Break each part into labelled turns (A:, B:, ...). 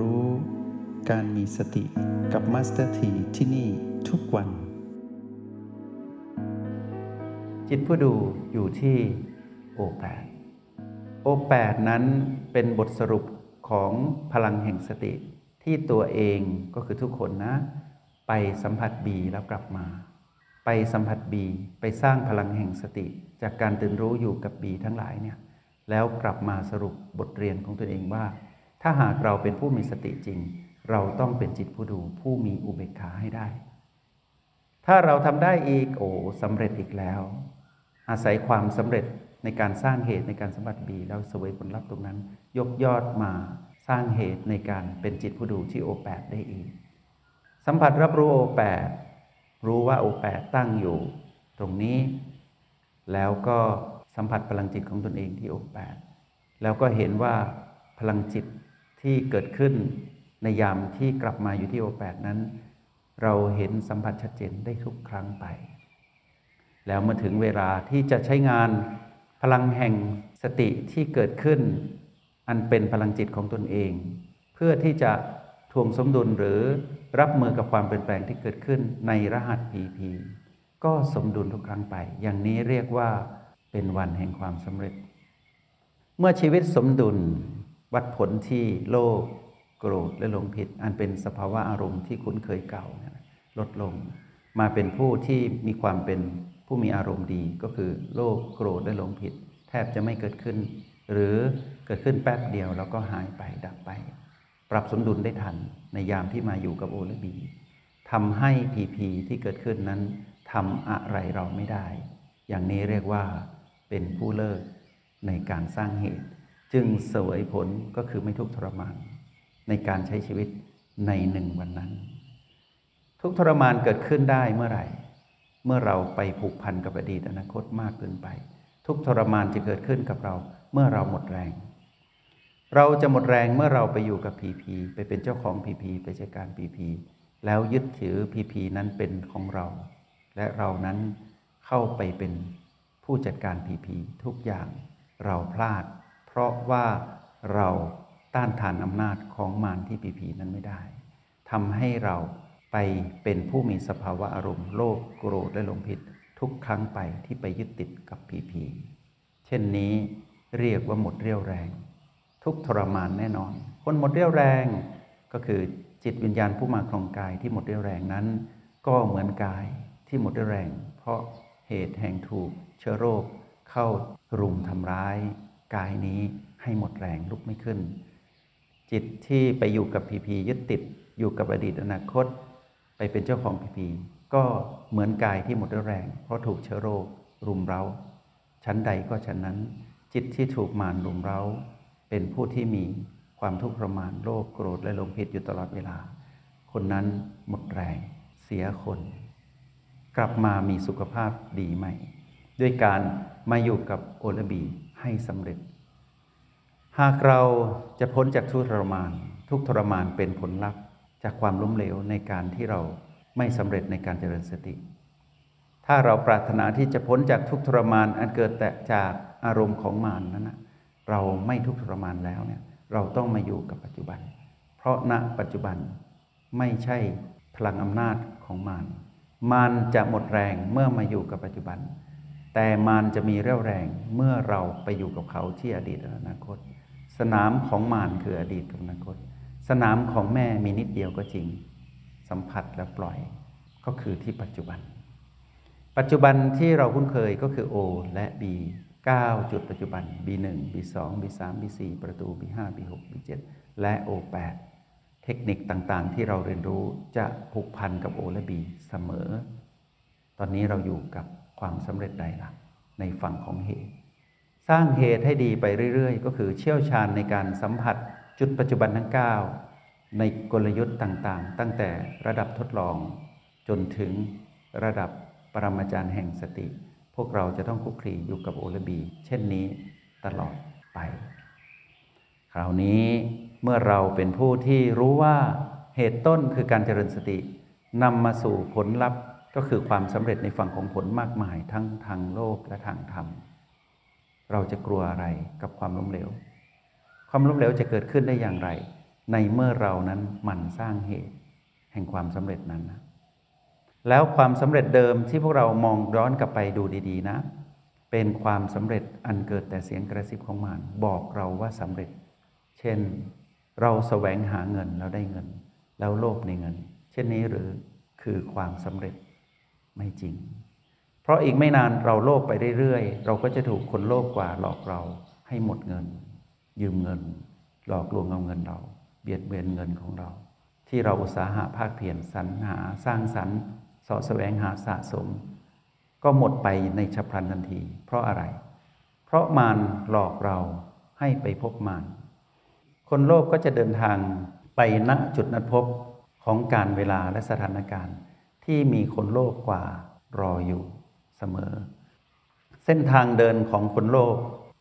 A: รู้ การมีสติกับ Master T ที่นี่ทุกวัน
B: จิตผู้ดูอยู่ที่ O แปด O แปดนั้นเป็นบทสรุปของพลังแห่งสติที่ตัวเองก็คือทุกคนนะ ไปสัมผัส B แล้วกลับมา ไปสัมผัส B ไปสร้างพลังแห่งสติ จากการตื่นรู้อยู่กับ B ทั้งหลายเนี่ยแล้วกลับมาสรุปบทเรียนของตัวเองว่า ถ้าหากเราเป็นผู้มีสติจริง เราต้องเป็นจิตผู้ดูผู้มีอุเบกขาให้ได้ ถ้าเราทำได้อีกโอ้สำเร็จอีกแล้ว อาศัยความสำเร็จในการสร้างเหตุในการสัมผัสบีแล้วสวยผลลัพธ์ตรงนั้น ยกยอดมาสร้างเหตุในการเป็นจิตผู้ดูที่โอแปดได้อีก สัมผัสรับรู้โอแปดรู้ว่าโอแปดตั้งอยู่ ตรงนี้ แล้วก็สัมผัสพลังจิตของตนเองที่โอแปดแล้วก็เห็นว่าพลังจิต ที่เกิดขึ้นในยามที่กลับมาอยู่ที่โอแปดนั้น เราเห็นสัมผัสชัดเจนได้ทุกครั้งไป แล้วมื่อถึงเวลาที่จะใช้งานพลังแห่งสติที่เกิดขึ้น อันเป็นพลังจิตของตนเอง เพื่อที่จะทวงสมดุลหรือรับมือกับความเปลี่ยนแปลงที่เกิดขึ้นในรหัส PP ก็สมดุลทุกครั้งไป อย่างนี้เรียกว่าเป็นวันแห่งความสำเร็จ เมื่อชีวิตสมดุล วัดผลที่โลภโกรธและหลงผิด อันเป็นสภาวะอารมณ์ที่คุ้นเคยเก่าลดลง มาเป็นผู้ที่มีความเป็นผู้มีอารมณ์ดีก็คือโลภโกรธและหลงผิด แทบจะไม่เกิดขึ้น หรือเกิดขึ้นแป๊บเดียวแล้วก็หายไปดับไป ปรับสมดุลได้ทันในยามที่มาอยู่กับโอและบีทำให้พีพีที่เกิดขึ้นนั้นทำอะไรเราไม่ได้ อย่างนี้เรียกว่าเป็นผู้เลิกในการสร้างเหตุ จึงเสวยผลก็คือไม่ทุกข์ทรมาน ในการใช้ชีวิตในหนึ่งวันนั้น ทุกทรมานเกิดขึ้นได้เมื่อไหร่ เมื่อเราไปผูกพันกับอดีตอนาคตมากเกินไป ทุกทรมานจะเกิดขึ้นกับเราเมื่อเราหมดแรง เราจะหมดแรงเมื่อเราไปอยู่กับพีพีไปเป็นเจ้าของพีพีไปจัดการพีพีแล้วยึดถือพีพีนั้นเป็นของเรา และเรานั้นเข้าไปเป็นผู้จัดการพีพีทุกอย่างเราพลาด เพราะว่าเราต้านทานอำนาจของมารที่พีพีนั้นไม่ได้ทำให้เราไปเป็นผู้มีสภาวะอารมณ์โลภโกรธและหลงผิดทุกครั้งไปที่ไปยึดติดกับผีผีเช่นนี้เรียกว่าหมดเรี่ยวแรง ทุกทรมานแน่นอน คนหมดเรี่ยวแรงก็คือจิตวิญญาณผู้มาครองกายที่หมดเรี่ยวแรงนั้น ก็เหมือนกายที่หมดเรี่ยวแรง เพราะเหตุแห่งถูกเชื้อโรคเข้ารุมทำร้าย กายนี้ให้หมดแรงลุกไม่ขึ้น จิตที่ไปอยู่กับผีผียึดติดอยู่กับอดีตอนาคต ไปเป็นเจ้าของผีผีก็เหมือนกายที่หมดแรง เพราะถูกเชื้อโรครุมเร้า ชั้นใดก็ชั้นนั้น จิตที่ถูกมารรุมเร้า เป็นผู้ที่มีความทุกข์ทรมานโรคโกรธและลงผิดอยู่ตลอดเวลา คนนั้นหมดแรง เสียคน กลับมามีสุขภาพดีใหม่ ด้วยการมาอยู่กับโอลบี ให้สำเร็จ หากเราจะพ้นจากทุกทรมาน ทุกทรมานเป็นผลลัพธ์จากความล้มเหลวในการที่เราไม่สำเร็จในการเจริญสติ ถ้าเราปรารถนาที่จะพ้นจากทุกทรมานอันเกิดแต่จากอารมณ์ของมารนนั้นนะเราไม่ทุกทรมานแล้วเนี่ยเราต้องมาอยู่กับปัจจุบัน เพราะณปัจจุบันไม่ใช่พลังอำนาจของมารมารจะหมดแรงเมื่อมาอยู่กับปัจจุบัน แต่มารจะมีเรี่ยวแรงเมื่อเราไปอยู่กับเขาที่อดีตอนาคต สนามของมารคืออดีตอนาคต สนามของแม่มีนิดเดียวก็จริง สัมผัสและปล่อยก็คือที่ปัจจุบัน ปัจจุบันที่เราคุ้นเคยก็คือ O และ B 9 จุดปัจจุบัน B1 B2 B3 B4 ประตู B5 B6 B7 และ O8 เทคนิคต่างๆ ที่เราเรียนรู้จะผูกพันกับ O และ B เสมอ ตอนนี้เราอยู่กับ ความสำเร็จใดล่ะ ในฝั่งของเหตุ สร้างเหตุให้ดีไปเรื่อยๆ ก็คือเชี่ยวชาญในการสัมผัสจุดปัจจุบันทั้ง 9 ในกลยุทธ์ต่างๆ ตั้งแต่ระดับทดลอง จนถึงระดับปรมาจารย์แห่งสติ พวกเราจะต้องคุกคีอยู่กับโอลบี เช่นนี้ตลอดไป คราวนี้เมื่อเราเป็นผู้ที่รู้ว่าเหตุต้นคือการเจริญสตินำมาสู่ผลลัพธ์ ก็คือความสำเร็จในฝั่งของผลมากมายทั้งทางโลกและทางธรรม เราจะกลัวอะไรกับความล้มเหลว ความล้มเหลวจะเกิดขึ้นได้อย่างไร ในเมื่อเรานั้นหมั่นสร้างเหตุ แห่งความสำเร็จนั้นนะแล้วความสำเร็จเดิมที่พวกเรามองย้อนกลับไปดูดี ๆ นะ เป็นความสำเร็จอันเกิดแต่เสียงกระซิบของมารบอกเราว่าสำเร็จ เช่น เราแสวงหาเงินแล้วได้เงิน แล้วโลภในเงิน เช่นนี้หรือคือความสำเร็จ ไม่จริง เพราะอีกไม่นานเราโลภไปเรื่อยๆ เราก็จะถูกคนโลภกว่าหลอกเราให้หมดเงิน ยืมเงิน หลอกลวงเอาเงินเรา เบียดเบียนเงินของเรา ที่เราอุตสาหะภาคเพียรสรรหาสร้างสรรค์สาะแสวงหาสะสม ก็หมดไปในฉับพลันทันที เพราะอะไร เพราะมารหลอกเราให้ไปพบมารคนโลภก็จะเดินทางไปณจุดนัดพบของการเวลาและสถานการณ์ ที่มีคนโลภกว่ารออยู่เสมอ เส้นทางเดินของคนโลภ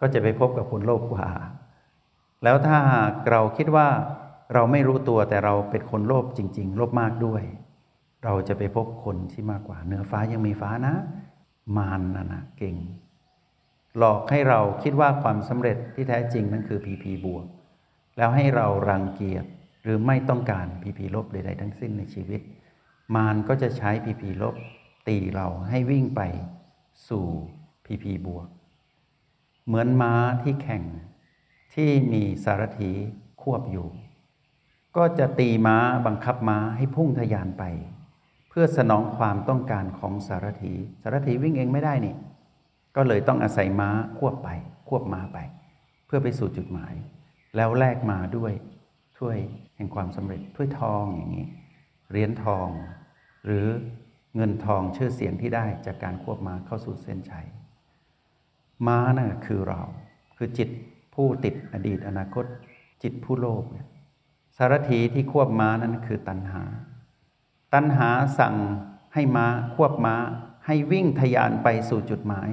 B: ก็จะไปพบกับคนโลภกว่า แล้วถ้าเราคิดว่าเราไม่รู้ตัวแต่เราเป็นคนโลภจริง ๆ โลภมากด้วย เราจะไปพบคนที่มากกว่าเหนือฟ้ายังมีฟ้านะ มารนนะนะเก่ง หลอกให้เราคิดว่าความสำเร็จที่แท้จริงนั้นคือพีพีบวก แล้วให้เรารังเกียจหรือไม่ต้องการพีพีลบใดๆทั้งสิ้นในชีวิต มารก็จะใช้พีพีลบตีเราให้วิ่งไปสู่พีพีบวก เหมือนม้าที่แข่งที่มีสารถีควบอยู่ ก็จะตีม้าบังคับม้าให้พุ่งทะยานไป เพื่อสนองความต้องการของสารถี สารถีวิ่งเองไม่ได้นี่ก็เลยต้องอาศัยม้าควบไป ควบม้าไป เพื่อไปสู่จุดหมาย แล้วแลกมาด้วยถ้วยแห่งความสำเร็จถ้วยทองอย่างนี้ เหรียญทอง หรือเงินทองชื่อเสียงที่ได้จากการควบม้าเข้าสู่เส้นชัย ม้านะ่ะคือเรา คือจิตผู้ติดอดีตอนาคต จิตผู้โลภเนี่ยสารถีที่ควบม้านั้นคือตัณหา ตัณหาสั่งให้ม้าควบม้าให้วิ่งทยานไปสู่จุดหมาย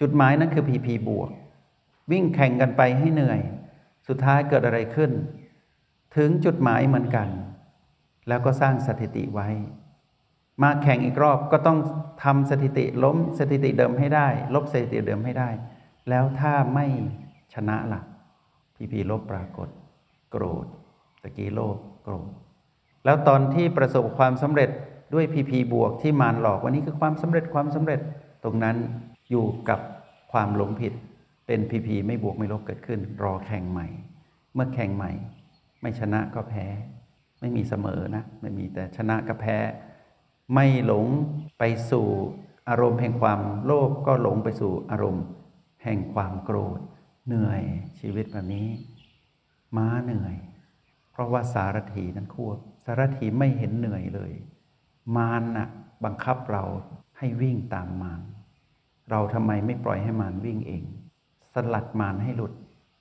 B: จุดหมายนั้นคือพีพีบวก วิ่งแข่งกันไปให้เหนื่อย สุดท้ายเกิดอะไรขึ้น ถึงจุดหมายเหมือนกัน แล้วก็สร้างสถิติไว้ มาแข่งอีกรอบก็ต้องทำสถิติล้มสถิติเดิมให้ได้ ลบสถิติเดิมให้ได้ แล้วถ้าไม่ชนะละ่ะ พีพีลบปรากฏ โกรธตะกี้โลภโกรธแล้วตอนที่ประสบความสำเร็จด้วยพีพีบวกที่มารหลอกวันนี้คือความสำเร็จความสำเร็จตรงนั้นอยู่กับความหลงผิดเป็นพีพีไม่บวกไม่ลบเกิดขึ้น รอแข่งใหม่ เมื่อแข่งใหม่ ไม่ชนะก็แพ้ ไม่มีเสมอนะไม่มีแต่ชนะกับแพ้ ไม่หลงไปสู่อารมณ์แห่งความโลภก็หลงไปสู่อารมณ์แห่งความโกรธ เหนื่อยชีวิตแบบนี้ ม้าเหนื่อย เพราะว่าสารถีนั้นควบ สารถีไม่เห็นเหนื่อยเลย มารน่ะบังคับเราให้วิ่งตามมารเราทำไมไม่ปล่อยให้มารวิ่งเอง สลัดมารให้หลุด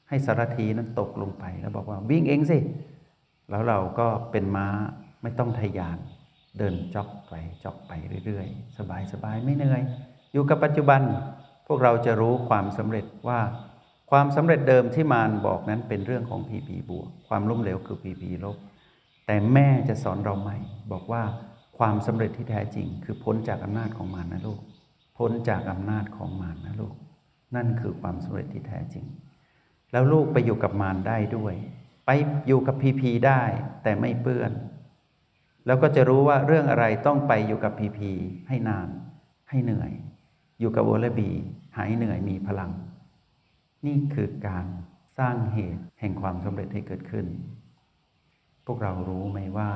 B: ให้สารถีนั้นตกลงไปแล้วบอกว่าวิ่งเองสิ แล้วเราก็เป็นม้าไม่ต้องทยาน เดินจ็อกไปจ็อกไปเรื่อยๆ สบายๆ ไม่เหนื่อย อยู่กับปัจจุบัน พวกเราจะรู้ความสำเร็จว่า ความสำเร็จเดิมที่มารบอกนั้นเป็นเรื่องของพีพีบวก ความล้มเหลวคือพีพีลบ แต่แม่จะสอนเราใหม่ บอกว่าความสำเร็จที่แท้จริง คือพ้นจากอำนาจของมารนะลูก พ้นจากอำนาจของมารนะลูก นั่นคือความสำเร็จที่แท้จริง แล้วลูกไปอยู่กับมารได้ด้วย ไปอยู่กับพีพีได้แต่ไม่เปื้อน แล้วก็จะรู้ว่าเรื่องอะไรต้องไปอยู่กับพีพีให้นานให้เหนื่อย อยู่กับโอลบี หายเหนื่อยมีพลัง นี่คือการสร้างเหตุแห่งความสำเร็จให้เกิดขึ้น พวกเรารู้ไหมว่า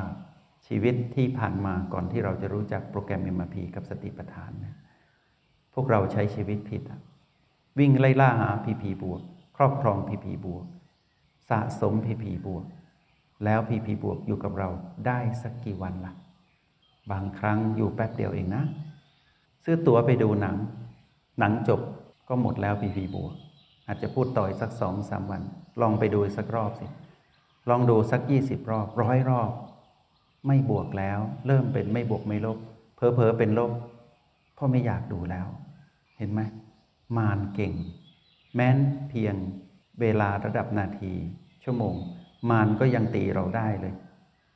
B: ชีวิตที่ผ่านมาก่อนที่เราจะรู้จักโปรแกรม MRP กับสติปัฏฐานเนี่ยพวกเราใช้ชีวิตผิด วิ่งไล่ล่าหาพีพีบวก ครอบครองพีพีบวก สะสมพีพีบวก แล้วพีพีบวกอยู่กับเราได้สักกี่วันละ่ะ บางครั้งอยู่แป๊บเดียวเองนะ ซื้อตั๋วไปดูหนัง หนังจบก็หมดแล้วพีพีบวก อาจจะพูดต่อยสักสองสามวัน ลองไปดูสักรอบสิ ลองดูสักยี่สิบรอบร้อยรอบ ไม่บวกแล้ว เริ่มเป็นไม่บวกไม่ลบ เพอเพอเป็นลบพราะไม่อยากดูแล้ว เห็นไหมมารเก่ง แม้นเพียง เวลาระดับนาที ชั่วโมง มารก็ยังตีเราได้เลย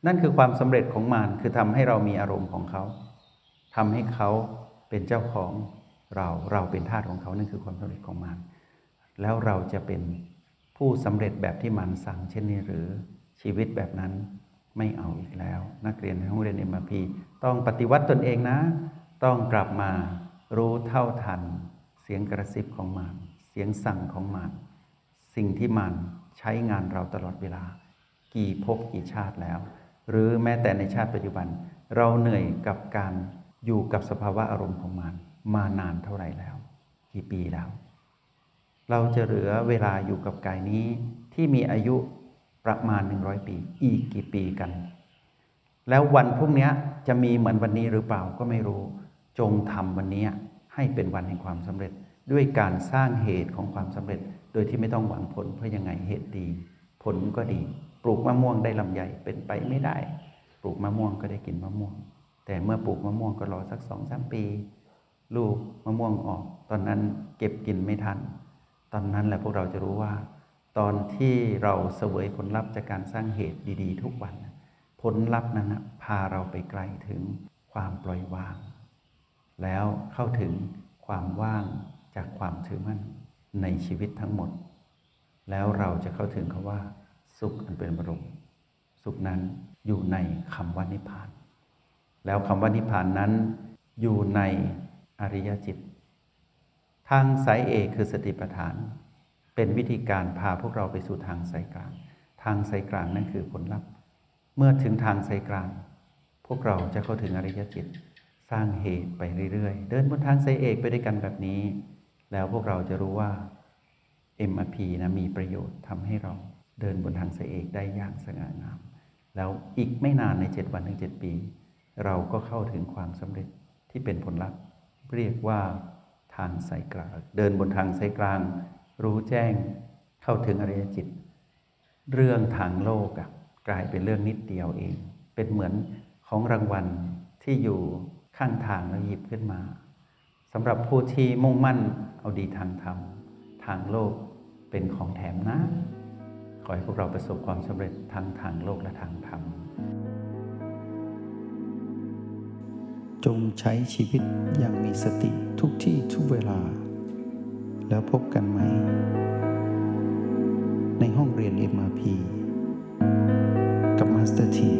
B: นั่นคือความสำเร็จของมารคือทำให้เรามีอารมณ์ของเขาทำให้เขาเป็นเจ้าของเราเราเป็นทาสของเขานั่นคือความสำเร็จของมารแล้วเราจะเป็นผู้สำเร็จแบบที่มารสั่งเช่นนี้หรือชีวิตแบบนั้นไม่เอาอีกแล้ว นักเรียนในห้องเรียน MRP ต้องปฏิวัติตนเองนะ ต้องกลับมารู้เท่าทัน เสียงกระซิบของมารเสียงสั่งของมาร สิ่งที่มารใช้งานเราตลอดเวลา กี่ภพกี่ชาติแล้ว หรือแม้แต่ในชาติปัจจุบัน เราเหนื่อยกับการอยู่กับสภาวะอารมณ์ของมารมานานเท่าไหร่แล้ว กี่ปีแล้ว เราจะเหลือเวลาอยู่กับกายนี้ที่มีอายุประมาณ 100 ปี อีกกี่ปีกัน แล้ววันพรุ่งนี้จะมีเหมือนวันนี้หรือเปล่าก็ไม่รู้ จงทำวันนี้ให้เป็นวันแห่งความสำเร็จด้วยการสร้างเหตุของความสำเร็จ โดยที่ไม่ต้องหวังผลเพราะยังไงเหตุดี ผลก็ดี ปลูกมะม่วงได้ลำใหญ่เป็นไปไม่ได้ ปลูกมะม่วงก็ได้กินมะม่วง แต่เมื่อปลูกมะม่วงก็รอสักสองสามปี ลูกมะม่วงออก ตอนนั้นเก็บกินไม่ทัน ตอนนั้นแหละพวกเราจะรู้ว่า ตอนที่เราเสวยผลลัพธ์จากการสร้างเหตุดี ๆ ทุกวัน ผลลัพธ์นั้นพาเราไปไกลถึงความปล่อยวาง แล้วเข้าถึงความว่างจากความถือมั่น ในชีวิตทั้งหมด แล้วเราจะเข้าถึงคาว่า สุขอันเป็นบรมสุขนั้นอยู่ในคำว่านิพพาน แล้วคำว่านิพพานนั้นอยู่ในอริยจิต ทางสายเอกคือสติปัฏฐาน เป็นวิธีการพาพวกเราไปสู่ทางสายกลาง ทางสายกลางนั่นคือผลลัพธ์ เมื่อถึงทางสายกลาง พวกเราจะเข้าถึงอริยจิต สร้างเหตุไปเรื่อยๆ เดินบนทางสายเอกไปด้วยกันแบบนี้ แล้วพวกเราจะรู้ว่า MRP นะมีประโยชน์ทำให้เราเดินบนทางเสเอกได้อย่างสง่างาม แล้วอีกไม่นานใน 7 วันถึง 7 ปี เราก็เข้าถึงความสำเร็จที่เป็นผลลัพธ์ เรียกว่าทางสายกลาง เดินบนทางสายกลาง รู้แจ้งเข้าถึงอริยจิต เรื่องทางโลกอะกลายเป็นเรื่องนิดเดียวเอง เป็นเหมือนของรางวัลที่อยู่ข้างทางแล้วหยิบขึ้นมา สำหรับผู้ที่มุ่งมั่นเอาดีทางธรรม ทางโลกเป็นของแถมนะ ขอให้พวกเราประสบความสำเร็จทั้งทางโลกและทางธรรม
A: จงใช้ชีวิตอย่างมีสติทุกที่ทุกเวลา แล้วพบกันใหม่ ในห้องเรียน MRP กับ Master T